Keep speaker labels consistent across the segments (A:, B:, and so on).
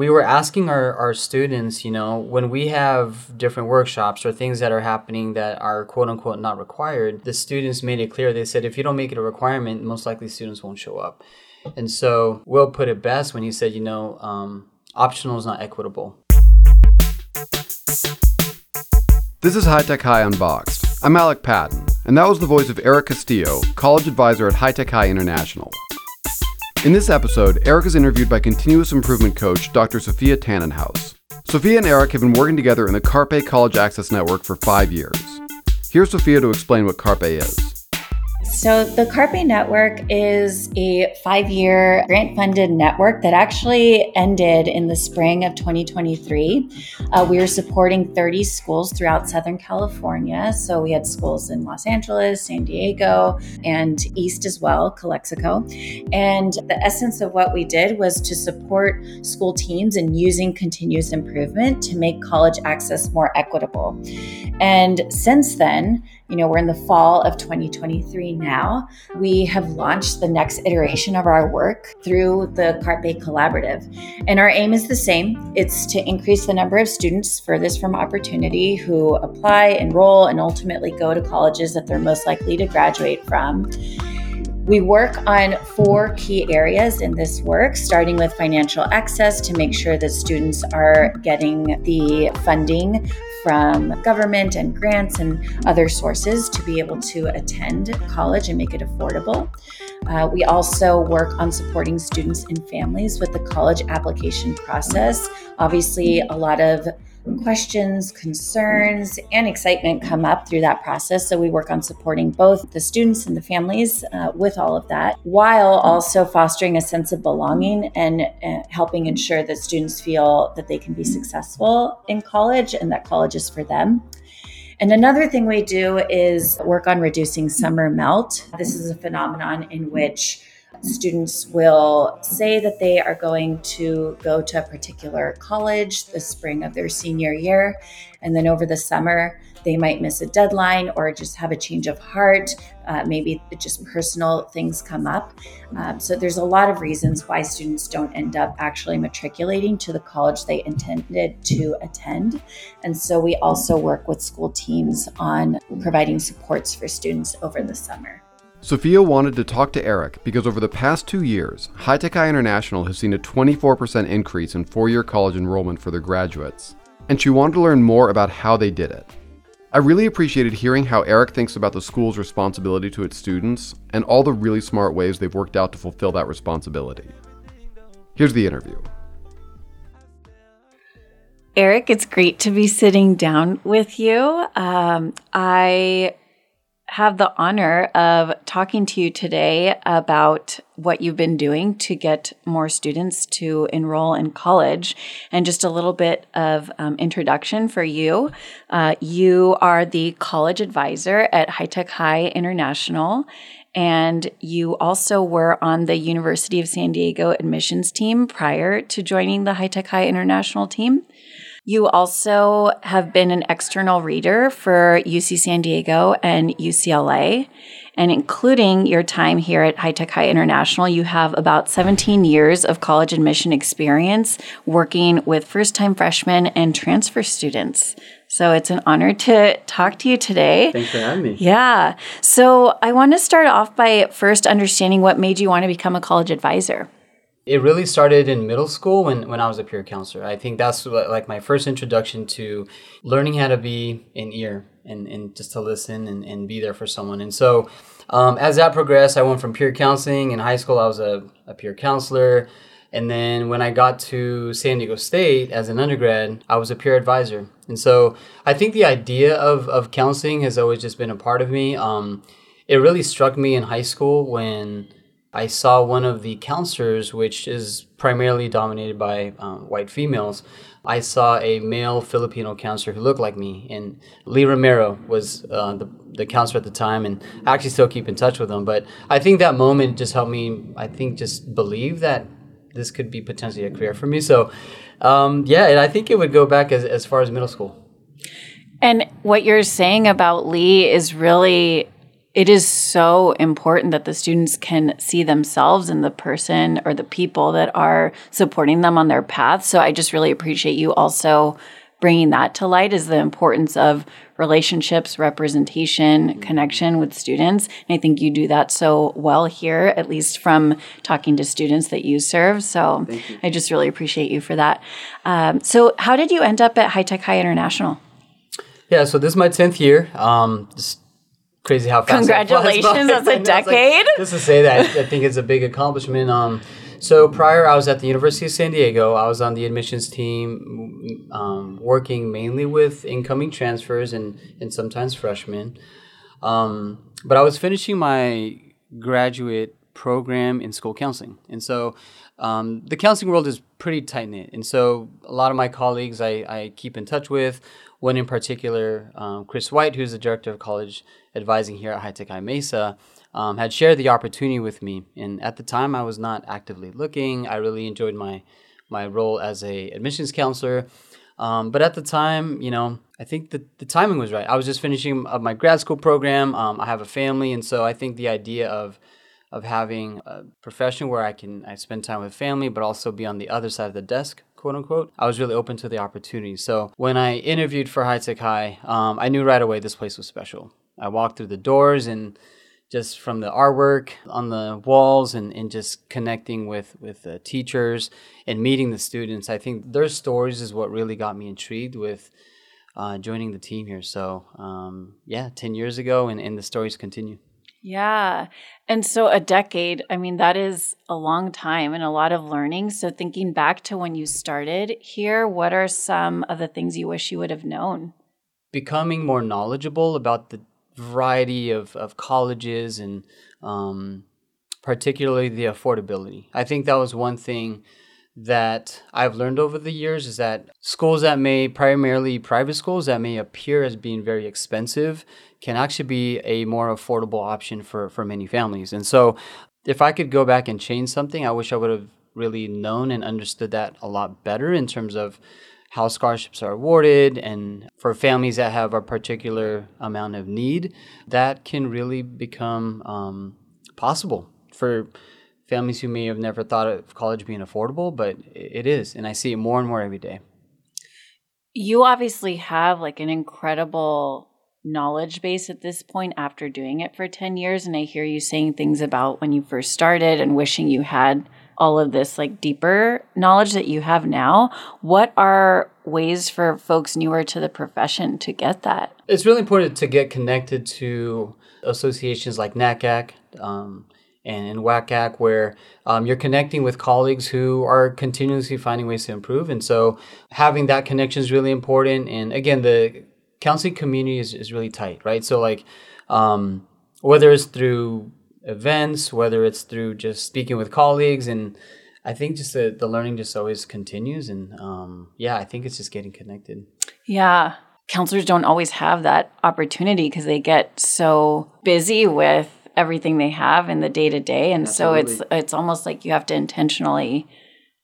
A: we were asking our, our students, you know, when we have different workshops or things that are happening that are quote unquote not required, the students made it clear. They said if you don't make it a requirement, most likely students won't show up. And so Will put it best when he said, you know, um, optional is not equitable.
B: This is High Tech High Unboxed. I'm Alec Patton, and that was the voice of Erik Castillo, college advisor at High Tech High International. In this episode, Erik is interviewed by continuous improvement coach Dr. Sophia Tannenhaus. Sophia and Erik have been working together in the Carpe College Access Network for five years. Here's Sophia to explain what Carpe is.
C: So, the Carpe Network is a five year grant funded network that actually ended in the spring of 2023. Uh, we were supporting 30 schools throughout Southern California. So, we had schools in Los Angeles, San Diego, and East as well, Calexico. And the essence of what we did was to support school teams in using continuous improvement to make college access more equitable. And since then, you know, we're in the fall of 2023 now. We have launched the next iteration of our work through the Carpe Collaborative. And our aim is the same it's to increase the number of students furthest from opportunity who apply, enroll, and ultimately go to colleges that they're most likely to graduate from. We work on four key areas in this work, starting with financial access to make sure that students are getting the funding from government and grants and other sources to be able to attend college and make it affordable. Uh, we also work on supporting students and families with the college application process. Obviously, a lot of questions, concerns, and excitement come up through that process. So we work on supporting both the students and the families uh, with all of that, while also fostering a sense of belonging and uh, helping ensure that students feel that they can be successful in college and that college is for them. And another thing we do is work on reducing summer melt. This is a phenomenon in which students will say that they are going to go to a particular college the spring of their senior year. And then over the summer, they might miss a deadline or just have a change of heart. Uh, maybe just personal things come up. Um, so there's a lot of reasons why students don't end up actually matriculating to the college they intended to attend. And so we also work with school teams on providing supports for students over the summer.
B: Sophia wanted to talk to Erik because over the past two years, High Tech High International has seen a 24% increase in four year college enrollment for their graduates, and she wanted to learn more about how they did it. I really appreciated hearing how Erik thinks about the school's responsibility to its students and all the really smart ways they've worked out to fulfill that responsibility. Here's the interview.
C: Erik, it's great to be sitting down with you. Um, I have the honor of talking to you today about what you've been doing to get more students to enroll in college and just a little bit of um, introduction for you. Uh, you are the college advisor at High Tech High International. And you also were on the University of San Diego admissions team prior to joining the High Tech High International team. You also have been an external reader for UC San Diego and UCLA. And including your time here at High Tech High International, you have about 17 years of college admission experience working with first time freshmen and transfer students. So it's an honor to talk to you today.
A: Thanks for having me.
C: Yeah. So I want to start off by first understanding what made you want to become a college advisor
A: it really started in middle school when, when I was a peer counselor. I think that's like my first introduction to learning how to be an ear and, and just to listen and, and be there for someone. And so um, as that progressed, I went from peer counseling. In high school, I was a, a peer counselor. And then when I got to San Diego State as an undergrad, I was a peer advisor. And so I think the idea of, of counseling has always just been a part of me. Um, it really struck me in high school when I saw one of the counselors, which is primarily dominated by um, white females. I saw a male Filipino counselor who looked like me, and Lee Romero was uh, the, the counselor at the time, and I actually still keep in touch with him. But I think that moment just helped me, I think, just believe that this could be potentially a career for me. So, um, yeah, and I think it would go back as, as far as middle school.
C: And what you're saying about Lee is really it is so important that the students can see themselves in the person or the people that are supporting them on their path. So I just really appreciate you also bringing that to light is the importance of relationships, representation, mm-hmm. connection with students. And I think you do that so well here, at least from talking to students that you serve. So you. I just really appreciate you for that. Um, so, how did you end up at High Tech High International?
A: Yeah, so this is my 10th year. Um, just crazy how fast
C: Congratulations, that's a decade.
A: Like, just to say that, I think it's a big accomplishment. Um, so prior, I was at the University of San Diego. I was on the admissions team, um, working mainly with incoming transfers and and sometimes freshmen. Um, but I was finishing my graduate program in school counseling, and so um, the counseling world is pretty tight knit. And so a lot of my colleagues I, I keep in touch with. One in particular, um, Chris White, who's the director of college advising here at High Tech High Mesa um, had shared the opportunity with me. And at the time, I was not actively looking. I really enjoyed my my role as a admissions counselor. Um, but at the time, you know, I think the, the timing was right. I was just finishing up my grad school program. Um, I have a family, and so I think the idea of of having a profession where I can I spend time with family, but also be on the other side of the desk, quote unquote. I was really open to the opportunity. So when I interviewed for High Tech High, um, I knew right away this place was special. I walked through the doors and just from the artwork on the walls and, and just connecting with with the teachers and meeting the students i think their stories is what really got me intrigued with uh, joining the team here so um, yeah 10 years ago and, and the stories continue
C: yeah. And so a decade i mean that is a long time and a lot of learning. So thinking back to when you started here what are some of the things you wish you would have known?
A: Becoming more knowledgeable about the variety of, of colleges and um, particularly the affordability. I think that was one thing that I've learned over the years is that schools that may primarily private schools that may appear as being very expensive can actually be a more affordable option for, for many families. And so if I could go back and change something, I wish I would have really known and understood that a lot better in terms of how scholarships are awarded and for families that have a particular amount of need that can really become um, possible for families who may have never thought of college being affordable but it is and i see it more and more every day
C: you obviously have like an incredible knowledge base at this point after doing it for 10 years and i hear you saying things about when you first started and wishing you had all of this like deeper knowledge that you have now, what are ways for folks newer to the profession to get that?
A: It's really important to get connected to associations like NACAC um, and, and WACAC, where um, you're connecting with colleagues who are continuously finding ways to improve. And so having that connection is really important. And again, the counseling community is, is really tight, right? So, like, um, whether it's through events, whether it's through just speaking with colleagues. And I think just the, the learning just always continues. And um, yeah, I think it's just getting connected.
C: Yeah. Counselors don't always have that opportunity because they get so busy with everything they have in the day to day. And Absolutely. so it's it's almost like you have to intentionally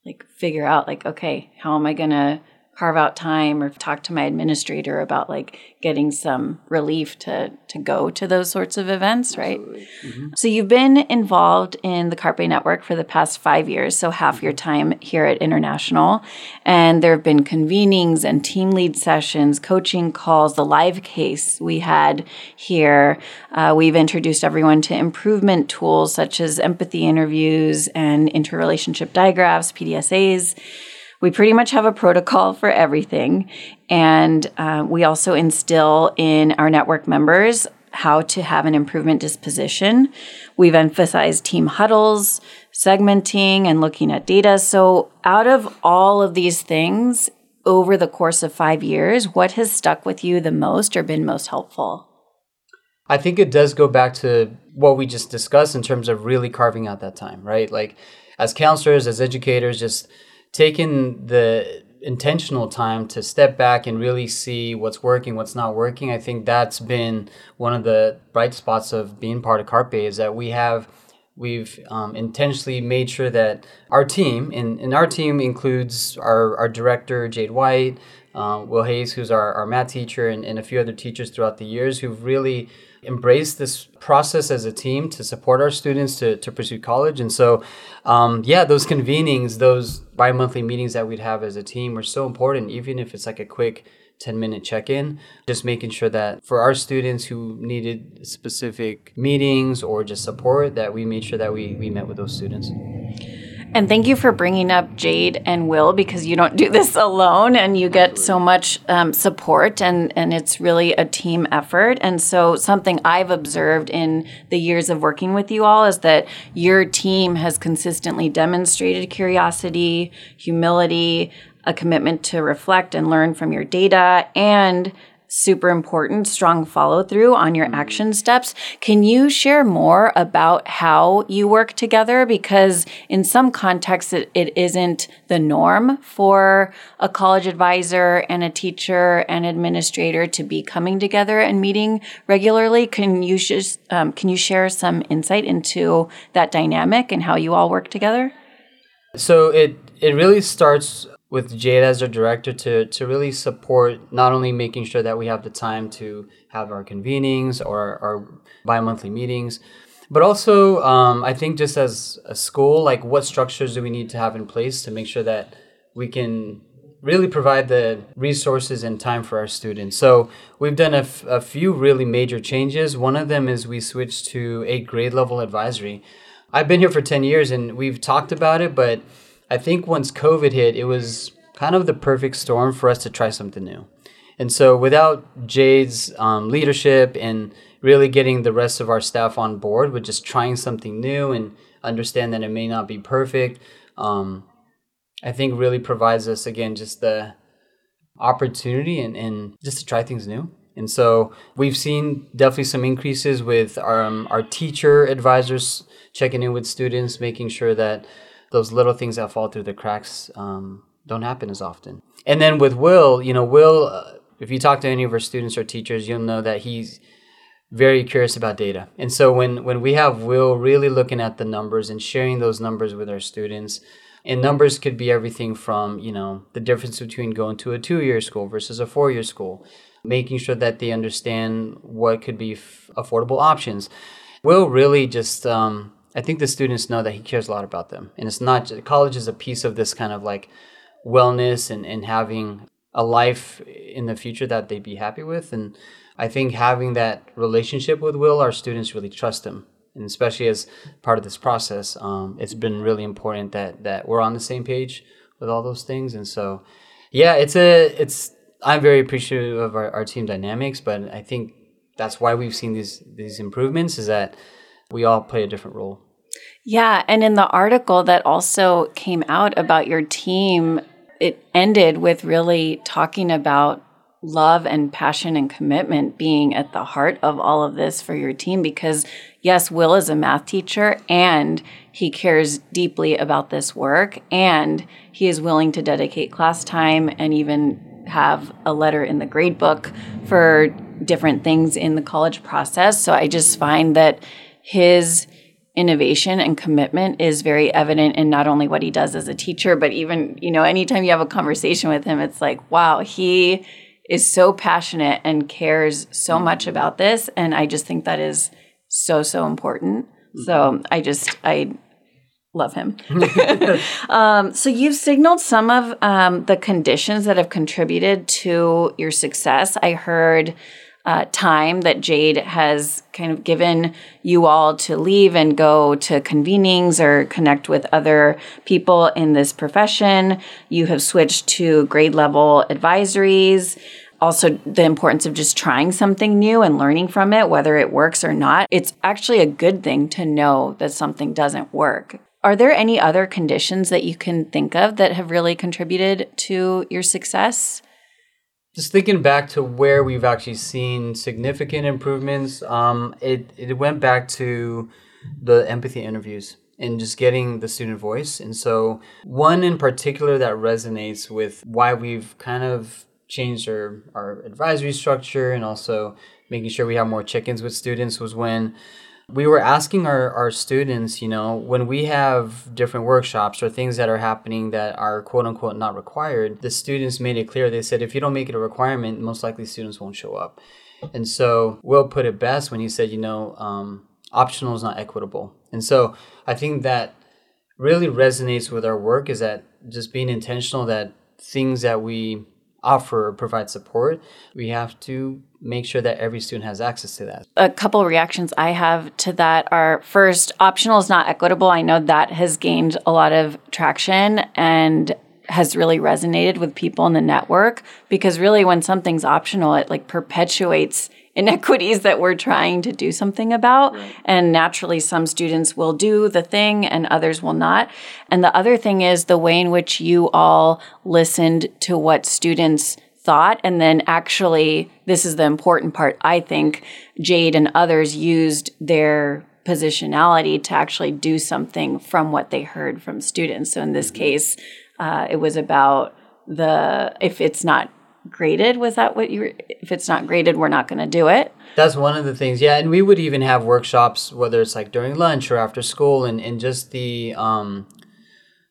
C: like figure out like, okay, how am I gonna carve out time or talk to my administrator about like getting some relief to to go to those sorts of events right? Mm-hmm. so you've been involved in the carpe network for the past five years so half your time here at international. And there have been convenings and team lead sessions coaching calls the live case we had here. Uh, we've introduced everyone to improvement tools such as empathy interviews and interrelationship diagraphs pdsas we pretty much have a protocol for everything. And uh, we also instill in our network members how to have an improvement disposition. We've emphasized team huddles, segmenting, and looking at data. So, out of all of these things over the course of five years, what has stuck with you the most or been most helpful?
A: I think it does go back to what we just discussed in terms of really carving out that time, right? Like, as counselors, as educators, just taking the intentional time to step back and really see what's working, what's not working, I think that's been one of the bright spots of being part of Carpe is that we have we've um, intentionally made sure that our team and, and our team includes our, our director jade white um, will hayes who's our, our math teacher and, and a few other teachers throughout the years who've really embrace this process as a team to support our students to, to pursue college. And so, um, yeah, those convenings, those bi monthly meetings that we'd have as a team were so important, even if it's like a quick 10 minute check in, just making sure that for our students who needed specific meetings or just support, that we made sure that we, we met with those students.
C: And thank you for bringing up Jade and Will because you don't do this alone and you get so much um, support and, and it's really a team effort. And so, something I've observed in the years of working with you all is that your team has consistently demonstrated curiosity, humility, a commitment to reflect and learn from your data, and super important strong follow through on your action steps. Can you share more about how you work together? Because in some contexts, it, it isn't the norm for a college advisor and a teacher and administrator to be coming together and meeting regularly. Can you just um, can you share some insight into that dynamic and how you all work together?
A: So it it really starts with Jade as our director to to really support not only making sure that we have the time to have our convenings or our, bi-monthly meetings, but also um, I think just as a school, like what structures do we need to have in place to make sure that we can really provide the resources and time for our students. So we've done a, f- a few really major changes. One of them is we switched to a grade level advisory. I've been here for 10 years and we've talked about it, but I think once COVID hit, it was kind of the perfect storm for us to try something new. And so, without Jade's um, leadership and really getting the rest of our staff on board with just trying something new and understand that it may not be perfect, um, I think really provides us again just the opportunity and, and just to try things new. And so we've seen definitely some increases with our, um, our teacher advisors checking in with students, making sure that those little things that fall through the cracks um, don't happen as often. And then with Will, you know, Will, uh, if you talk to any of our students or teachers, you'll know that he's very curious about data. And so when when we have Will really looking at the numbers and sharing those numbers with our students, and numbers could be everything from, you know, the difference between going to a 2-year school versus a 4-year school, making sure that they understand what could be f- affordable options. Will really just um, I think the students know that he cares a lot about them. And it's not college is a piece of this kind of like wellness and, and having a life in the future that they'd be happy with. And I think having that relationship with Will, our students really trust him. And especially as part of this process, um, it's been really important that that we're on the same page with all those things. And so, yeah, it's a it's I'm very appreciative of our, our team dynamics, but I think that's why we've seen these these improvements is that we all play a different role.
C: Yeah. And in the article that also came out about your team, it ended with really talking about love and passion and commitment being at the heart of all of this for your team because yes will is a math teacher and he cares deeply about this work and he is willing to dedicate class time and even have a letter in the grade book for different things in the college process so i just find that his innovation and commitment is very evident in not only what he does as a teacher, but even, you know, anytime you have a conversation with him, it's like, wow, he is so passionate and cares so much about this. And I just think that is so, so important. So I just, I love him. um, so you've signaled some of um, the conditions that have contributed to your success. I heard uh, time that Jade has kind of given you all to leave and go to convenings or connect with other people in this profession. You have switched to grade level advisories. Also, the importance of just trying something new and learning from it, whether it works or not. It's actually a good thing to know that something doesn't work. Are there any other conditions that you can think of that have really contributed to your success?
A: Just thinking back to where we've actually seen significant improvements, um, it it went back to the empathy interviews and just getting the student voice. And so one in particular that resonates with why we've kind of changed our, our advisory structure and also making sure we have more check-ins with students was when we were asking our, our students, you know, when we have different workshops or things that are happening that are quote unquote not required, the students made it clear. They said, if you don't make it a requirement, most likely students won't show up. And so Will put it best when he said, you know, um, optional is not equitable. And so I think that really resonates with our work is that just being intentional that things that we offer provide support, we have to make sure that every student has access to that.
C: A couple reactions I have to that are first, optional is not equitable. I know that has gained a lot of traction and has really resonated with people in the network because really when something's optional it like perpetuates inequities that we're trying to do something about. Right. And naturally, some students will do the thing and others will not. And the other thing is the way in which you all listened to what students thought. And then actually, this is the important part. I think Jade and others used their positionality to actually do something from what they heard from students. So in this mm-hmm. case, uh, it was about the if it's not graded was that what you were if it's not graded we're not going to do it
A: that's one of the things yeah and we would even have workshops whether it's like during lunch or after school and, and just the um,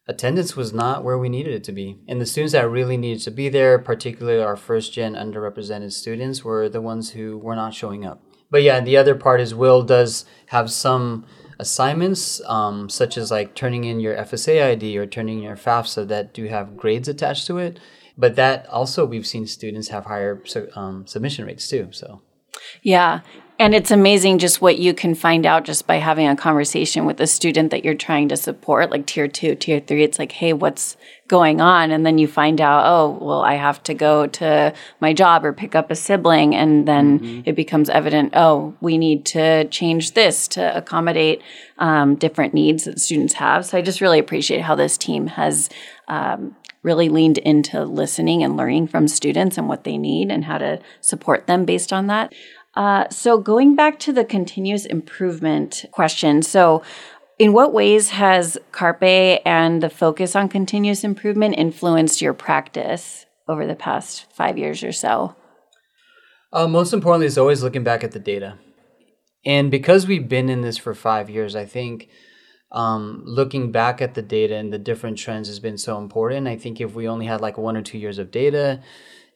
A: attendance was not where we needed it to be and the students that really needed to be there particularly our first gen underrepresented students were the ones who were not showing up but yeah the other part is will does have some assignments um, such as like turning in your fsa id or turning in your fafsa that do have grades attached to it but that also we've seen students have higher um, submission rates too. So,
C: yeah. And it's amazing just what you can find out just by having a conversation with a student that you're trying to support, like tier two, tier three. It's like, hey, what's going on? And then you find out, oh, well, I have to go to my job or pick up a sibling. And then mm-hmm. it becomes evident, oh, we need to change this to accommodate um, different needs that students have. So I just really appreciate how this team has um, really leaned into listening and learning from students and what they need and how to support them based on that. Uh, so, going back to the continuous improvement question. So, in what ways has Carpe and the focus on continuous improvement influenced your practice over the past five years or so?
A: Uh, most importantly, is always looking back at the data. And because we've been in this for five years, I think um, looking back at the data and the different trends has been so important. I think if we only had like one or two years of data,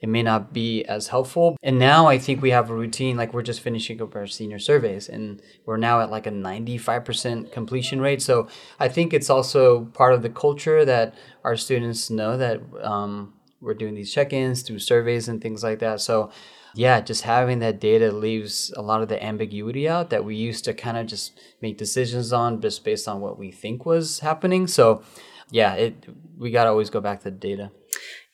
A: it may not be as helpful. And now I think we have a routine, like we're just finishing up our senior surveys and we're now at like a 95% completion rate. So I think it's also part of the culture that our students know that um, we're doing these check ins through surveys and things like that. So yeah, just having that data leaves a lot of the ambiguity out that we used to kind of just make decisions on just based on what we think was happening. So, yeah, it we got to always go back to the data.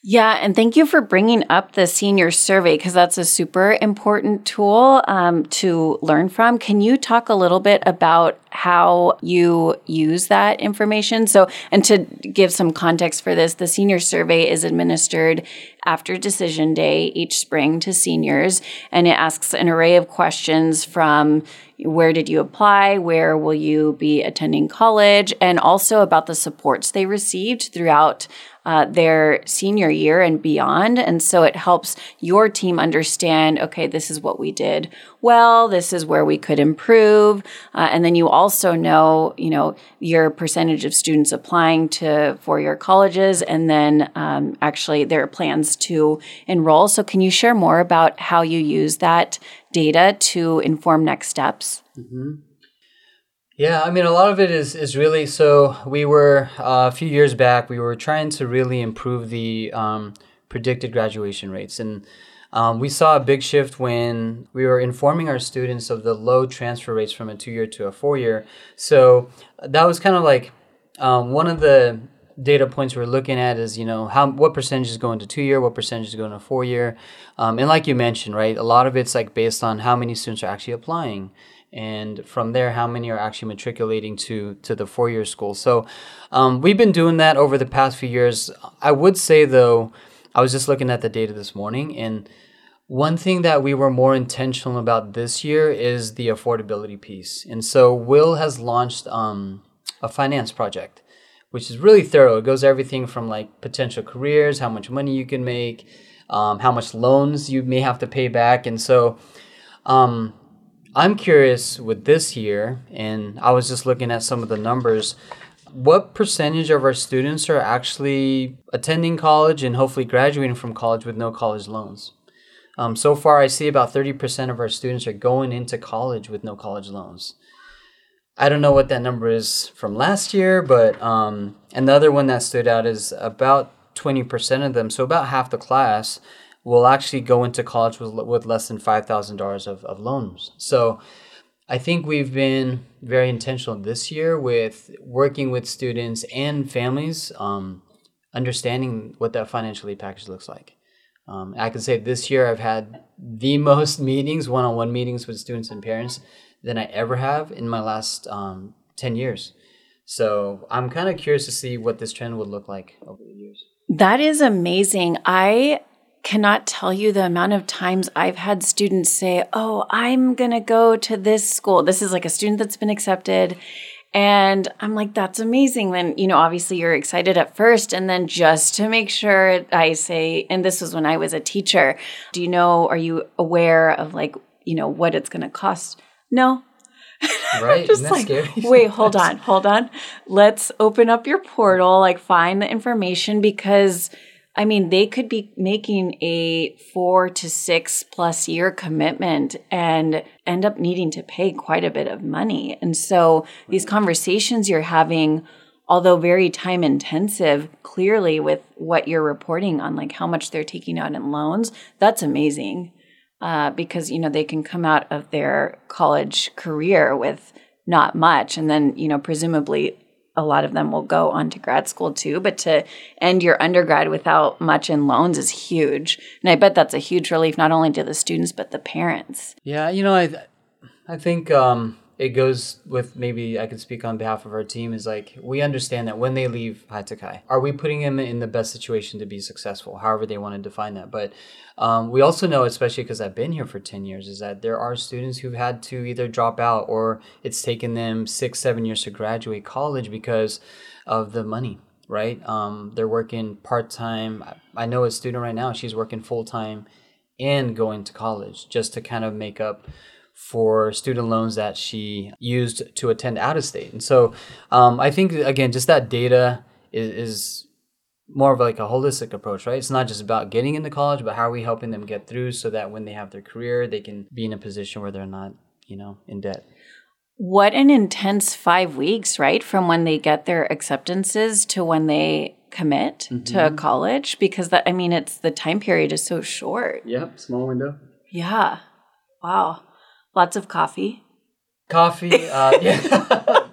C: Yeah, and thank you for bringing up the senior survey because that's a super important tool um, to learn from. Can you talk a little bit about how you use that information? So, and to give some context for this, the senior survey is administered after decision day each spring to seniors, and it asks an array of questions from where did you apply, where will you be attending college, and also about the supports they received throughout uh, their senior year and beyond. And so it helps your team understand okay, this is what we did well, this is where we could improve. Uh, and then you also know, you know, your percentage of students applying to four year colleges and then um, actually their plans to enroll. So, can you share more about how you use that data to inform next steps?
A: Mm-hmm. Yeah, I mean, a lot of it is is really so. We were uh, a few years back. We were trying to really improve the um, predicted graduation rates, and um, we saw a big shift when we were informing our students of the low transfer rates from a two year to a four year. So that was kind of like um, one of the data points we're looking at is you know how what percentage is going to two year, what percentage is going to four year, um, and like you mentioned, right, a lot of it's like based on how many students are actually applying. And from there how many are actually matriculating to to the four-year school. So um, we've been doing that over the past few years. I would say though i was just looking at the data this morning and one thing that we were more intentional about this year is the affordability piece. And so will has launched um, a finance project which is really thorough it goes everything from like potential careers how much money you can make um, how much loans you may have to pay back and so um, I'm curious with this year, and I was just looking at some of the numbers. What percentage of our students are actually attending college and hopefully graduating from college with no college loans? Um, so far, I see about 30% of our students are going into college with no college loans. I don't know what that number is from last year, but um, another one that stood out is about 20% of them, so about half the class, will actually go into college with, with less than $5,000 of, of loans. So I think we've been very intentional this year with working with students and families, um, understanding what that financial aid package looks like. Um, I can say this year I've had the most meetings, one on one meetings with students and parents than I ever have in my last um, 10 years. So I'm kind of curious to see what this trend would look like over the years.
C: That is amazing. I cannot tell you the amount of times I've had students say, Oh, I'm going to go to this school. This is like a student that's been accepted. And I'm like, that's amazing. Then, you know, obviously you're excited at first. And then just to make sure, I say, and this was when I was a teacher, do you know, are you aware of like, you know, what it's going to cost? No.
A: Right.
C: just like, scary? wait, hold on, hold on. Let's open up your portal, like find the information because I mean, they could be making a four to six plus year commitment and end up needing to pay quite a bit of money. And so these conversations you're having, although very time intensive, clearly with what you're reporting on, like how much they're taking out in loans, that's amazing. Uh, because, you know, they can come out of their college career with not much. And then, you know, presumably a lot of them will go on to grad school too. But to end your undergrad without much in loans is huge. And I bet that's a huge relief, not only to the students, but the parents.
A: Yeah, you know, I, I think um, it goes with maybe I could speak on behalf of our team is like we understand that when they leave High, are we putting them in the best situation to be successful, however they want to define that. But um, we also know, especially because I've been here for 10 years, is that there are students who've had to either drop out or it's taken them six, seven years to graduate college because of the money, right? Um, they're working part time. I know a student right now, she's working full time and going to college just to kind of make up for student loans that she used to attend out of state. And so um, I think, again, just that data is, is more of like a holistic approach, right? It's not just about getting into college, but how are we helping them get through so that when they have their career, they can be in a position where they're not, you know, in debt.
C: What an intense five weeks, right? From when they get their acceptances to when they commit mm-hmm. to college, because that, I mean, it's the time period is so short.
A: Yep, small window.
C: Yeah. Wow. Lots of coffee.
A: Coffee. Uh, yeah.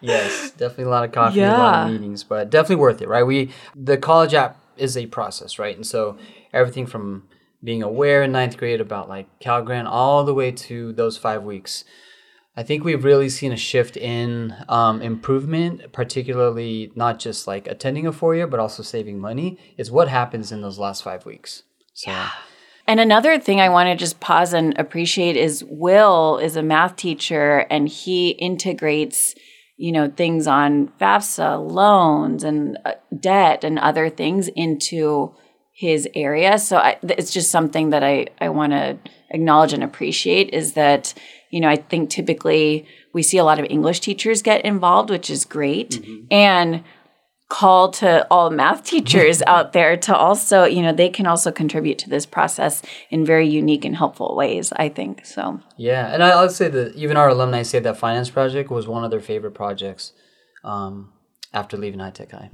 A: yes, definitely a lot of coffee, yeah. a lot of meetings, but definitely worth it, right? We the college app is a process, right? And so everything from being aware in ninth grade about like Cal Grant all the way to those five weeks. I think we've really seen a shift in um, improvement, particularly not just like attending a four year, but also saving money. Is what happens in those last five weeks.
C: So. Yeah. And another thing I want to just pause and appreciate is Will is a math teacher and he integrates you know, things on FAFSA, loans and uh, debt and other things into his area. So I, it's just something that I, I want to acknowledge and appreciate is that, you know, I think typically we see a lot of English teachers get involved, which is great. Mm-hmm. And call to all math teachers out there to also, you know, they can also contribute to this process in very unique and helpful ways, I think. So,
A: yeah. And I'll say that even our alumni say that finance project was one of their favorite projects um, after leaving High Tech High.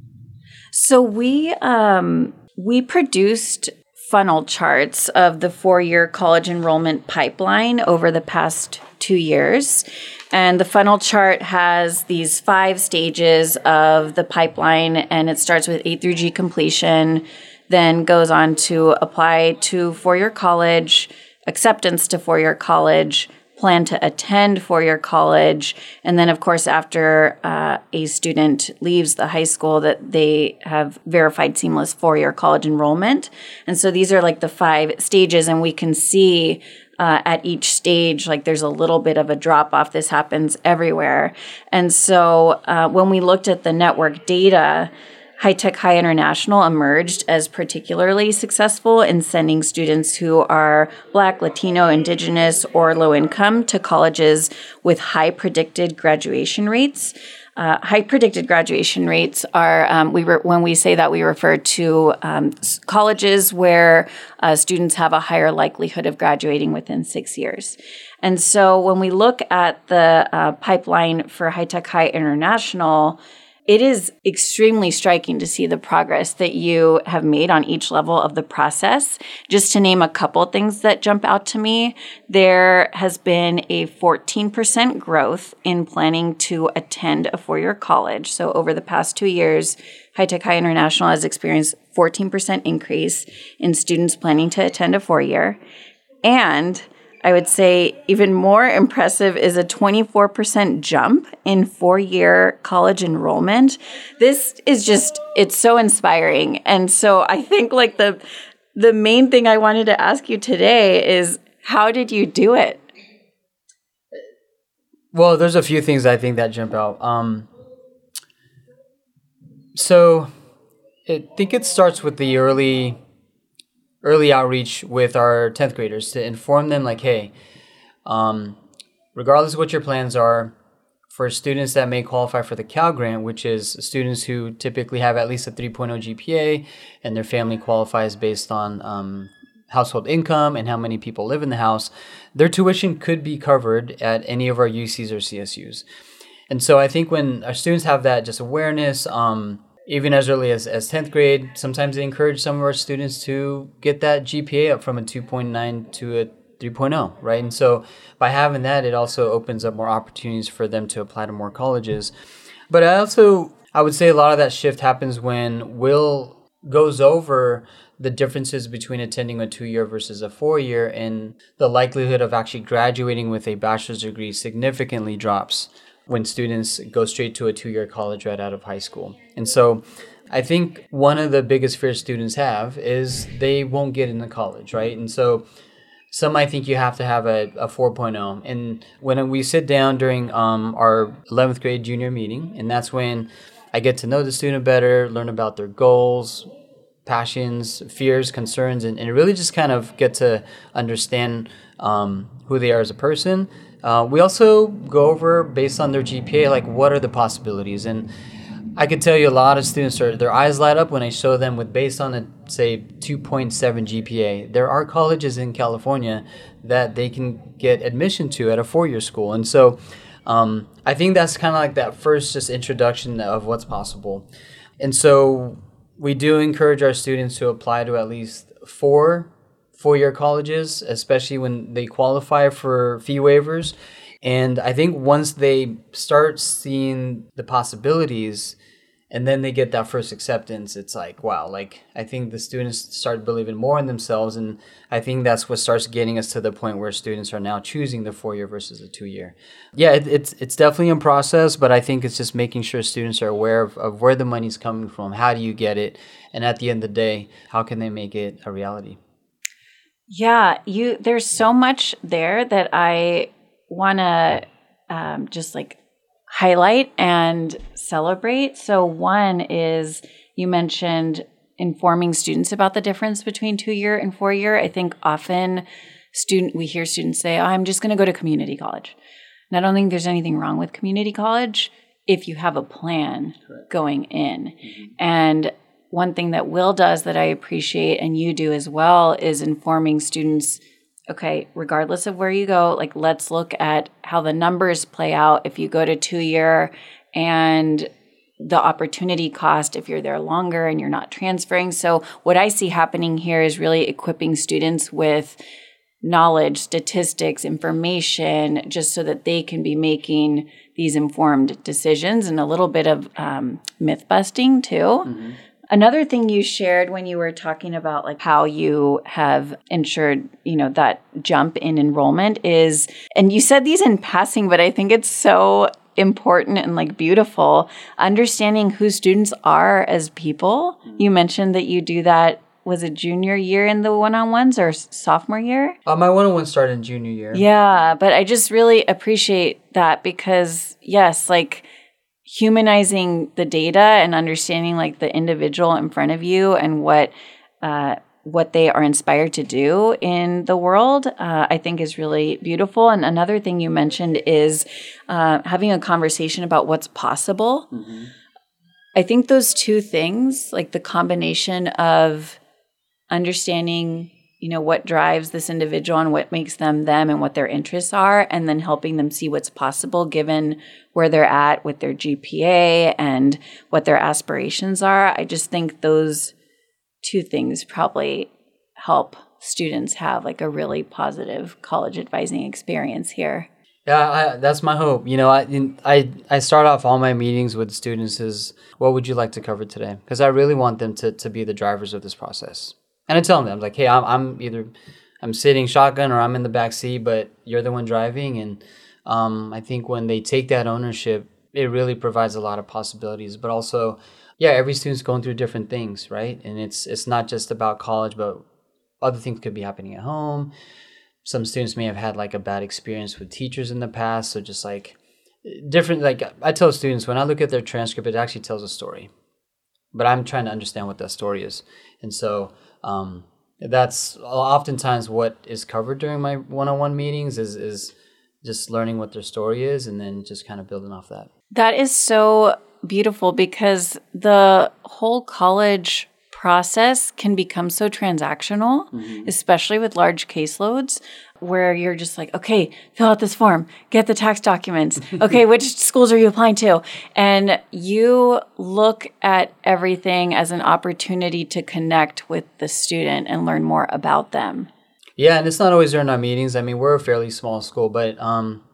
C: So, we, um, we produced funnel charts of the four year college enrollment pipeline over the past two years. And the funnel chart has these five stages of the pipeline, and it starts with A through G completion, then goes on to apply to four year college, acceptance to four year college, plan to attend four year college, and then, of course, after uh, a student leaves the high school, that they have verified seamless four year college enrollment. And so these are like the five stages, and we can see uh, at each stage, like there's a little bit of a drop off. This happens everywhere. And so uh, when we looked at the network data, High Tech High International emerged as particularly successful in sending students who are Black, Latino, Indigenous, or low income to colleges with high predicted graduation rates. Uh, high predicted graduation rates are um, we re- when we say that we refer to um, colleges where uh, students have a higher likelihood of graduating within six years. And so when we look at the uh, pipeline for High Tech High International, it is extremely striking to see the progress that you have made on each level of the process. Just to name a couple things that jump out to me, there has been a 14% growth in planning to attend a four year college. So over the past two years, High Tech High International has experienced 14% increase in students planning to attend a four year. And I would say even more impressive is a 24% jump in four year college enrollment. This is just, it's so inspiring. And so I think like the, the main thing I wanted to ask you today is how did you do it?
A: Well, there's a few things I think that jump out. Um, so I think it starts with the early early outreach with our 10th graders to inform them like hey um, regardless of what your plans are for students that may qualify for the cal grant which is students who typically have at least a 3.0 gpa and their family qualifies based on um, household income and how many people live in the house their tuition could be covered at any of our ucs or csus and so i think when our students have that just awareness um, even as early as, as 10th grade, sometimes they encourage some of our students to get that GPA up from a 2.9 to a 3.0, right? And so by having that, it also opens up more opportunities for them to apply to more colleges. But I also, I would say a lot of that shift happens when Will goes over the differences between attending a two year versus a four year, and the likelihood of actually graduating with a bachelor's degree significantly drops when students go straight to a two year college right out of high school. And so I think one of the biggest fears students have is they won't get into college, right? And so some might think you have to have a, a 4.0. And when we sit down during um, our 11th grade junior meeting, and that's when I get to know the student better, learn about their goals, passions, fears, concerns, and, and really just kind of get to understand um, who they are as a person. Uh, we also go over based on their GPA, like what are the possibilities, and I can tell you a lot of students are their eyes light up when I show them with based on a say 2.7 GPA. There are colleges in California that they can get admission to at a four-year school, and so um, I think that's kind of like that first just introduction of what's possible, and so we do encourage our students to apply to at least four four year colleges, especially when they qualify for fee waivers. And I think once they start seeing the possibilities and then they get that first acceptance, it's like, wow, like I think the students start believing more in themselves. And I think that's what starts getting us to the point where students are now choosing the four year versus the two year. Yeah, it, it's, it's definitely in process, but I think it's just making sure students are aware of, of where the money's coming from, how do you get it, and at the end of the day, how can they make it a reality?
C: Yeah, you there's so much there that I want to um, just like highlight and celebrate. So one is you mentioned informing students about the difference between 2 year and 4 year. I think often student we hear students say, oh, "I'm just going to go to community college." And I don't think there's anything wrong with community college if you have a plan Correct. going in. Mm-hmm. And one thing that Will does that I appreciate and you do as well is informing students okay, regardless of where you go, like let's look at how the numbers play out if you go to 2 year and the opportunity cost if you're there longer and you're not transferring. So what I see happening here is really equipping students with knowledge, statistics, information, just so that they can be making these informed decisions and a little bit of um, myth busting too. Mm-hmm. Another thing you shared when you were talking about like how you have ensured, you know, that jump in enrollment is and you said these in passing, but I think it's so important and like beautiful understanding who students are as people. You mentioned that you do that was it junior year in the one-on-ones or sophomore year?
A: Uh, my one-on-one started in junior year.
C: Yeah, but I just really appreciate that because yes, like humanizing the data and understanding like the individual in front of you and what uh, what they are inspired to do in the world, uh, I think is really beautiful. And another thing you mentioned is uh, having a conversation about what's possible. Mm-hmm. I think those two things, like the combination of understanding you know what drives this individual and what makes them them and what their interests are and then helping them see what's possible given where they're at with their GPA and what their aspirations are i just think those two things probably help students have like a really positive college advising experience here
A: yeah, I, that's my hope. You know, I, I I start off all my meetings with students is what would you like to cover today? Because I really want them to to be the drivers of this process. And I tell them, I'm like, hey, I'm, I'm either I'm sitting shotgun or I'm in the back seat, but you're the one driving. And um, I think when they take that ownership, it really provides a lot of possibilities. But also, yeah, every student's going through different things, right? And it's it's not just about college, but other things could be happening at home. Some students may have had like a bad experience with teachers in the past, so just like different. Like I tell students, when I look at their transcript, it actually tells a story, but I'm trying to understand what that story is, and so um, that's oftentimes what is covered during my one-on-one meetings is is just learning what their story is and then just kind of building off that.
C: That is so beautiful because the whole college process can become so transactional, mm-hmm. especially with large caseloads where you're just like, okay, fill out this form, get the tax documents. Okay, which schools are you applying to? And you look at everything as an opportunity to connect with the student and learn more about them.
A: Yeah, and it's not always during our meetings. I mean, we're a fairly small school, but um,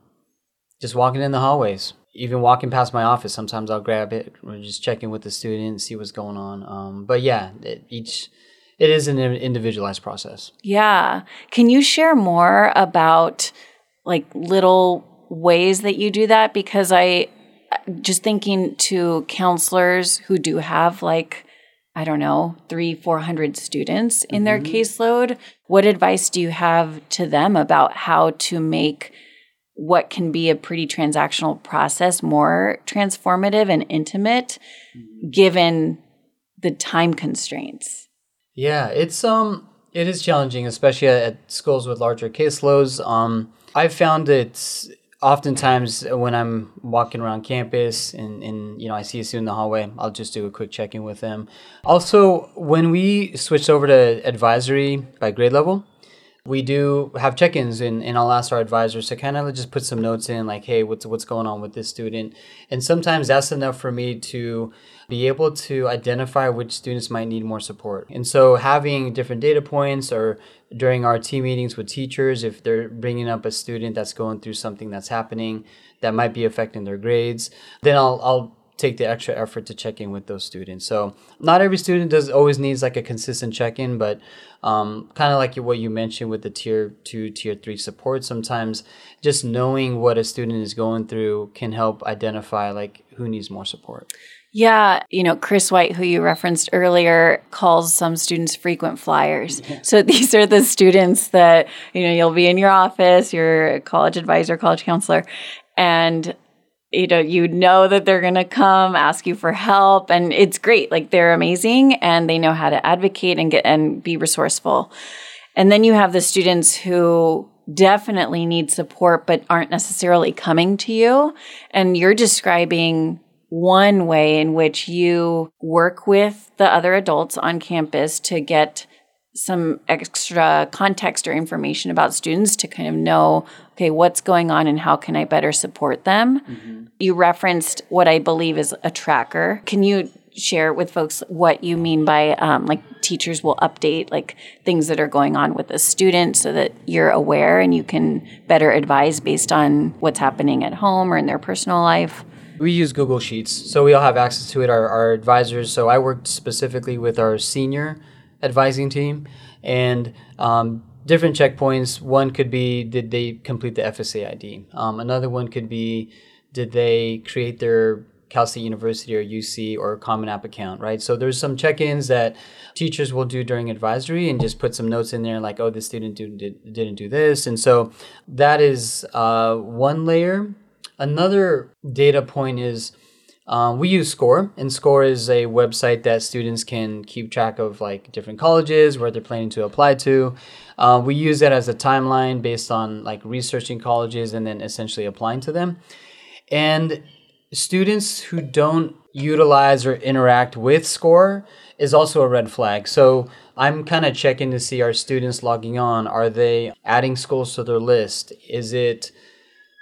A: just walking in the hallways, even walking past my office, sometimes I'll grab it or just check in with the student, see what's going on. Um, but yeah, it, each it is an individualized process.
C: Yeah. Can you share more about like little ways that you do that? Because I just thinking to counselors who do have like, I don't know, three, 400 students in mm-hmm. their caseload, what advice do you have to them about how to make what can be a pretty transactional process more transformative and intimate mm-hmm. given the time constraints?
A: Yeah, it's um it is challenging, especially at, schools with larger caseloads. Um, I've found it oftentimes when I'm walking around campus and, and you know I see a student in the hallway, I'll just do a quick check in with them. Also, when we switched over to advisory by grade level, we do have check-ins and, and I'll ask our advisors to kind of just put some notes in like, hey, what's what's going on with this student? And sometimes that's enough for me to be able to identify which students might need more support. And so having different data points or during our team meetings with teachers, if they're bringing up a student that's going through something that's happening that might be affecting their grades, then I'll, I'll take the extra effort to check in with those students. So not every student does always needs like a consistent check in, but um, kind of like what you mentioned with the tier two, tier three support. Sometimes just knowing what a student is going through can help identify like who needs more support.
C: Yeah, you know, Chris White, who you referenced earlier, calls some students frequent flyers. So these are the students that, you know, you'll be in your office, you're college advisor, college counselor, and you know, you know that they're going to come ask you for help and it's great. Like they're amazing and they know how to advocate and get and be resourceful. And then you have the students who definitely need support but aren't necessarily coming to you. And you're describing one way in which you work with the other adults on campus to get some extra context or information about students to kind of know okay what's going on and how can i better support them? Mm-hmm. you referenced what i believe is a tracker. Can you share with folks what you mean by um, like teachers will update like things that are going on with a student so that you're aware and you can better advise based on what's happening at home or in their personal life
A: we use Google Sheets, so we all have access to it. Our, our advisors. So I worked specifically with our senior advising team, and um, different checkpoints. One could be did they complete the FSA ID. Um, another one could be did they create their Cal State University or UC or Common App account, right? So there's some check-ins that teachers will do during advisory and just put some notes in there like, oh, this student did, did, didn't do this. And so that is uh, one layer Another data point is Um, we use Scoir, and Scoir is a website that students can keep track of like different colleges where they're planning to apply to. Uh, we use that as a timeline based on like researching colleges and then essentially applying to them. And students who don't utilize or interact with Scoir is also a red flag. So I'm kind of checking to see our students logging on. Are they adding schools to their list? Is it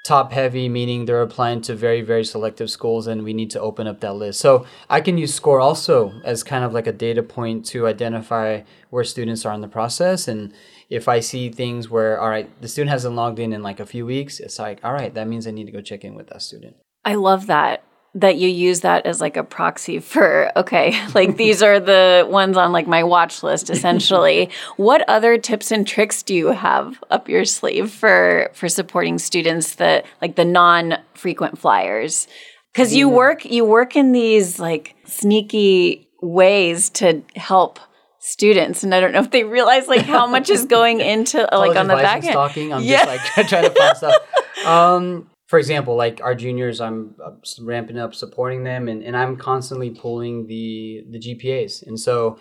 A: top heavy, meaning they're applying to very, very selective schools and we need to open up that list. So I can use Scoir also as kind of like a data point to identify where students are in the process. And if I see things where, all right, the student hasn't logged in in like a few weeks, it's like, all right, that means I need to go check in with that student.
C: I love that that you use that as like a proxy for okay like these are the ones on like my watch list essentially what other tips and tricks do you have up your sleeve for for supporting students that like the non frequent flyers cuz you work you work in these like sneaky ways to help students and I don't know if they realize like how much is going into like on the back end.
A: Stalking. I'm yeah. just like trying to find stuff. Um, for example, like our juniors, I'm uh, ramping up supporting them, and, and I'm constantly pulling the the GPAs, and so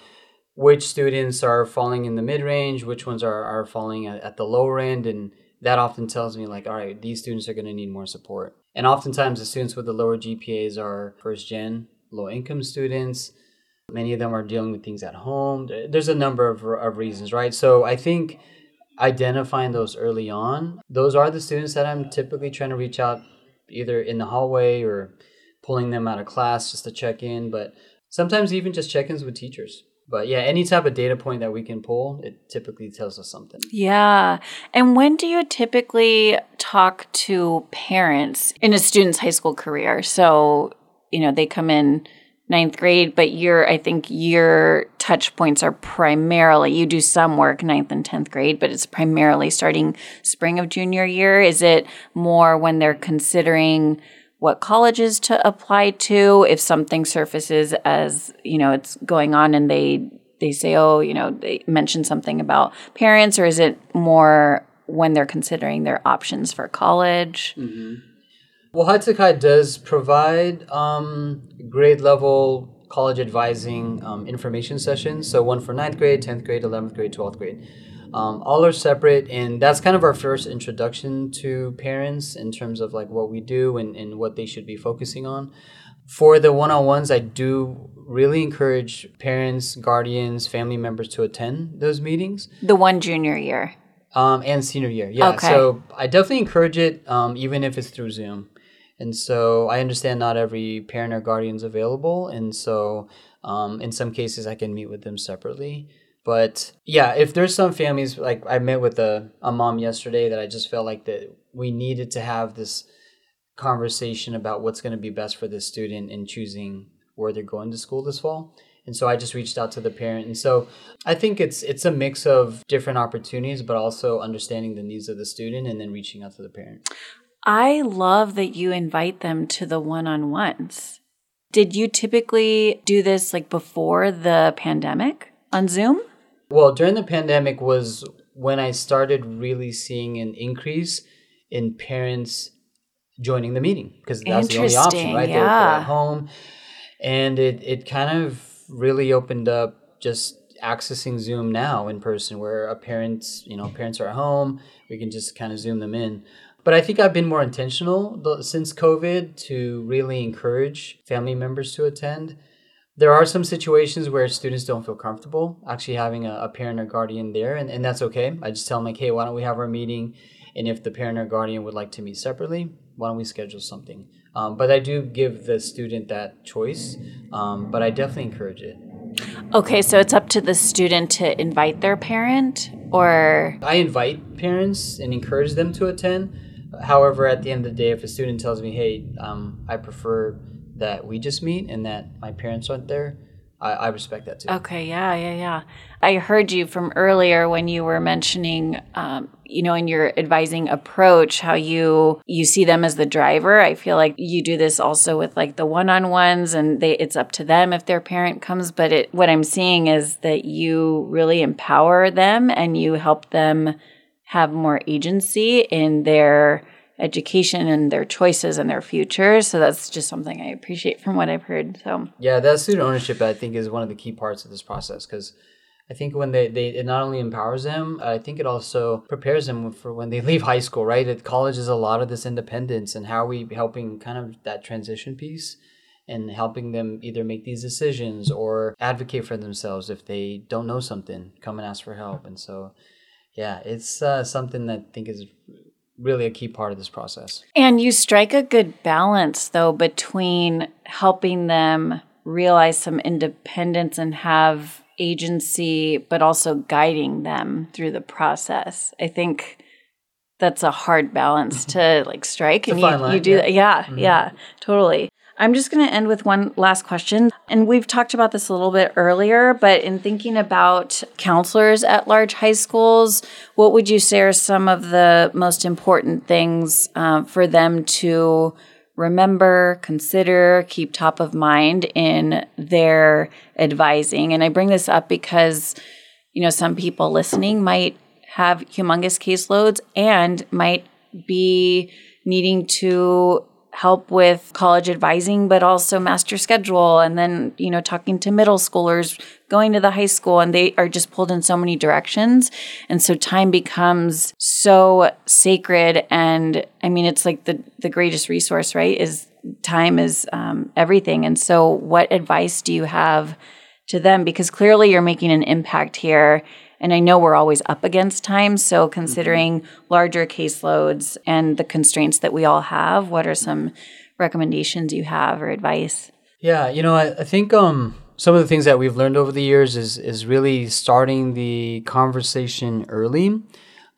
A: which students are falling in the mid range, which ones are are falling at, at the lower end, and that often tells me like, all right, these students are going to need more support. And oftentimes, the students with the lower GPAs are first gen, low income students. Many of them are dealing with things at home. There's a number of, of reasons, right? So I think identifying those early on, those are the students that I'm typically trying to reach out either in the hallway or pulling them out of class just to check in, but sometimes even just check ins with teachers. But yeah, any type of data point that we can pull, it typically tells us something.
C: Yeah. And when do you typically talk to parents in a student's high school career? So, you know, they come in ninth grade, but your I think your touch points are primarily you do some work ninth and tenth grade, but it's primarily starting spring of junior year. Is it more when they're considering what colleges to apply to if something surfaces as you know it's going on and they they say oh you know they mention something about parents or is it more when they're considering their options for college
A: mm-hmm. Well, High Tech High does provide um, grade level college advising um, information sessions. So one for ninth grade, 10th grade, 11th grade, 12th grade. Um, all are separate, and that's kind of our first introduction to parents in terms of like what we do and, and what they should be focusing on. For the one on ones, I do really encourage parents, guardians, family members to attend those meetings.
C: The one junior year.
A: Um, and senior year, yeah. Okay. So I definitely encourage it, um, even if it's through Zoom. And so I understand not every parent or guardian is available. And so um, in some cases, I can meet with them separately. But yeah, if there's some families, like I met with a, a mom yesterday that I just felt like that we needed to have this conversation about what's going to be best for this student in choosing where they're going to school this fall. And so I just reached out to the parent. And so I think it's it's a mix of different opportunities, but also understanding the needs of the student and then reaching out to the parent.
C: I love that you invite them to the one on ones. Did you typically do this like before the pandemic on Zoom?
A: Well, during the pandemic was when I started really seeing an increase in parents joining the meeting because that's the only option, right? Yeah. They're at home. And it, it kind of really opened up just accessing Zoom now in person where a parents, you know, parents are at home, we can just kind of zoom them in. But I think I've been more intentional since COVID to really encourage family members to attend. There are some situations where students don't feel comfortable actually having a, a parent or guardian there, and, and that's okay. I just tell them, like, hey, why don't we have our meeting? And if the parent or guardian would like to meet separately, why don't we schedule something? Um, but I do give the student that choice, um, but I definitely encourage it.
C: Okay, so it's up to the student to invite their parent or?
A: I invite parents and encourage them to attend. However, at the end of the day, if a student tells me, "Hey, um, I prefer that we just meet and that my parents aren't there," I, I respect that too.
C: Okay, yeah, yeah, yeah. I heard you from earlier when you were mentioning, um, you know, in your advising approach, how you you see them as the driver. I feel like you do this also with like the one on ones, and they it's up to them if their parent comes. But it, what I'm seeing is that you really empower them and you help them have more agency in their education and their choices and their future. So that's just something I appreciate from what I've heard. So
A: yeah, that student ownership I think is one of the key parts of this process because I think when they, they it not only empowers them, I think it also prepares them for when they leave high school, right? At college is a lot of this independence and how are we helping kind of that transition piece and helping them either make these decisions or advocate for themselves if they don't know something, come and ask for help. And so, yeah, it's uh, something that I think is really a key part of this process.
C: And you strike a good balance, though, between helping them realize some independence and have agency, but also guiding them through the process. I think that's a hard balance to like strike.
A: and you, line, you
C: do yeah. that. Yeah, mm-hmm. yeah, totally. I'm just going to end with one last question. And we've talked about this a little bit earlier, but in thinking about counselors at large high schools, what would you say are some of the most important things uh, for them to remember, consider, keep top of mind in their advising? And I bring this up because, you know, some people listening might have humongous caseloads and might be needing to help with college advising, but also master schedule. And then, you know, talking to middle schoolers, going to the high school, and they are just pulled in so many directions. And so time becomes so sacred. And I mean, it's like the, the greatest resource, right? Is time is um, everything. And so, what advice do you have to them? Because clearly you're making an impact here and I know we're always up against time. So, considering mm-hmm. larger caseloads and the constraints that we all have, what are some recommendations you have or advice?
A: Yeah, you know, I, I think um, some of the things that we've learned over the years is is really starting the conversation early,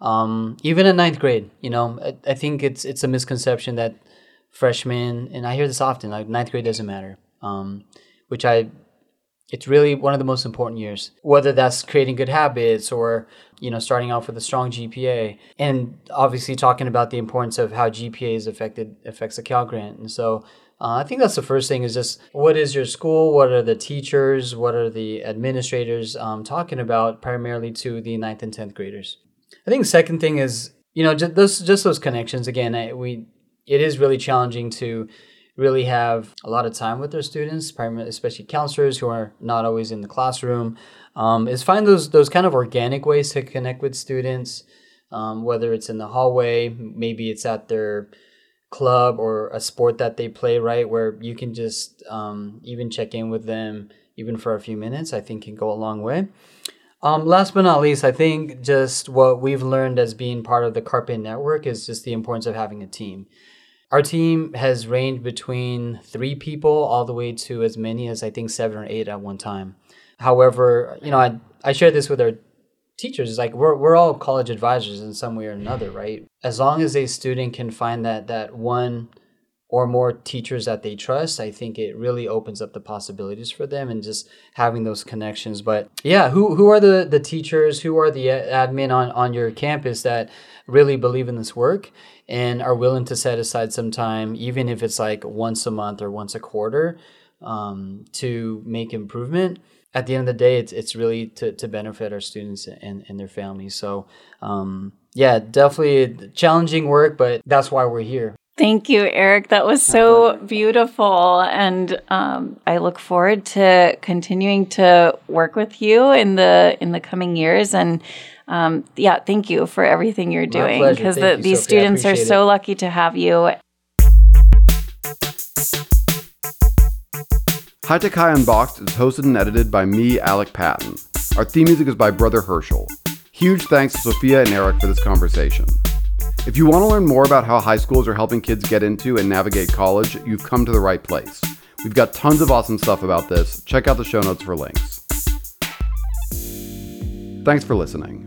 A: um, even in ninth grade. You know, I, I think it's it's a misconception that freshmen, and I hear this often, like ninth grade doesn't matter, um, which I it's really one of the most important years whether that's creating good habits or you know starting off with a strong gpa and obviously talking about the importance of how gpa is affected affects a cal grant. And so uh, i think that's the first thing is just what is your school? What are the teachers? What are the administrators um, talking about primarily to the ninth and 10th graders? I think second thing is you know just those just those connections again I, we it is really challenging to really have a lot of time with their students, especially counselors who are not always in the classroom. Um, is find those those kind of organic ways to connect with students, um, whether it's in the hallway, maybe it's at their club or a sport that they play, right, where you can just um, even check in with them, even for a few minutes. I think can go a long way. Um, last but not least, I think just what we've learned as being part of the CARPE network is just the importance of having a team. Our team has ranged between three people all the way to as many as I think seven or eight at one time. However, you know, I, I share this with our teachers. It's like we're, we're all college advisors in some way or another, right? As long as a student can find that that one or more teachers that they trust, I think it really opens up the possibilities for them and just having those connections. But yeah, who who are the the teachers, who are the admin on on your campus that really believe in this work and are willing to set aside some time, even if it's like once a month or once a quarter, um, to make improvement. At the end of the day, it's it's really to, to benefit our students and, and their families. So um, yeah, definitely challenging work, but that's why we're here.
C: Thank you, Erik. That was so beautiful. And um, I look forward to continuing to work with you in the in the coming years. And um, yeah, thank you for everything you're doing because the, these Sophie. students are so it. lucky to have you.
B: High Tech High Unboxed is hosted and edited by me, Alec Patton. Our theme music is by Brother Herschel. Huge thanks to Sophia and Erik for this conversation. If you want to learn more about how high schools are helping kids get into and navigate college, you've come to the right place. We've got tons of awesome stuff about this. Check out the show notes for links. Thanks for listening.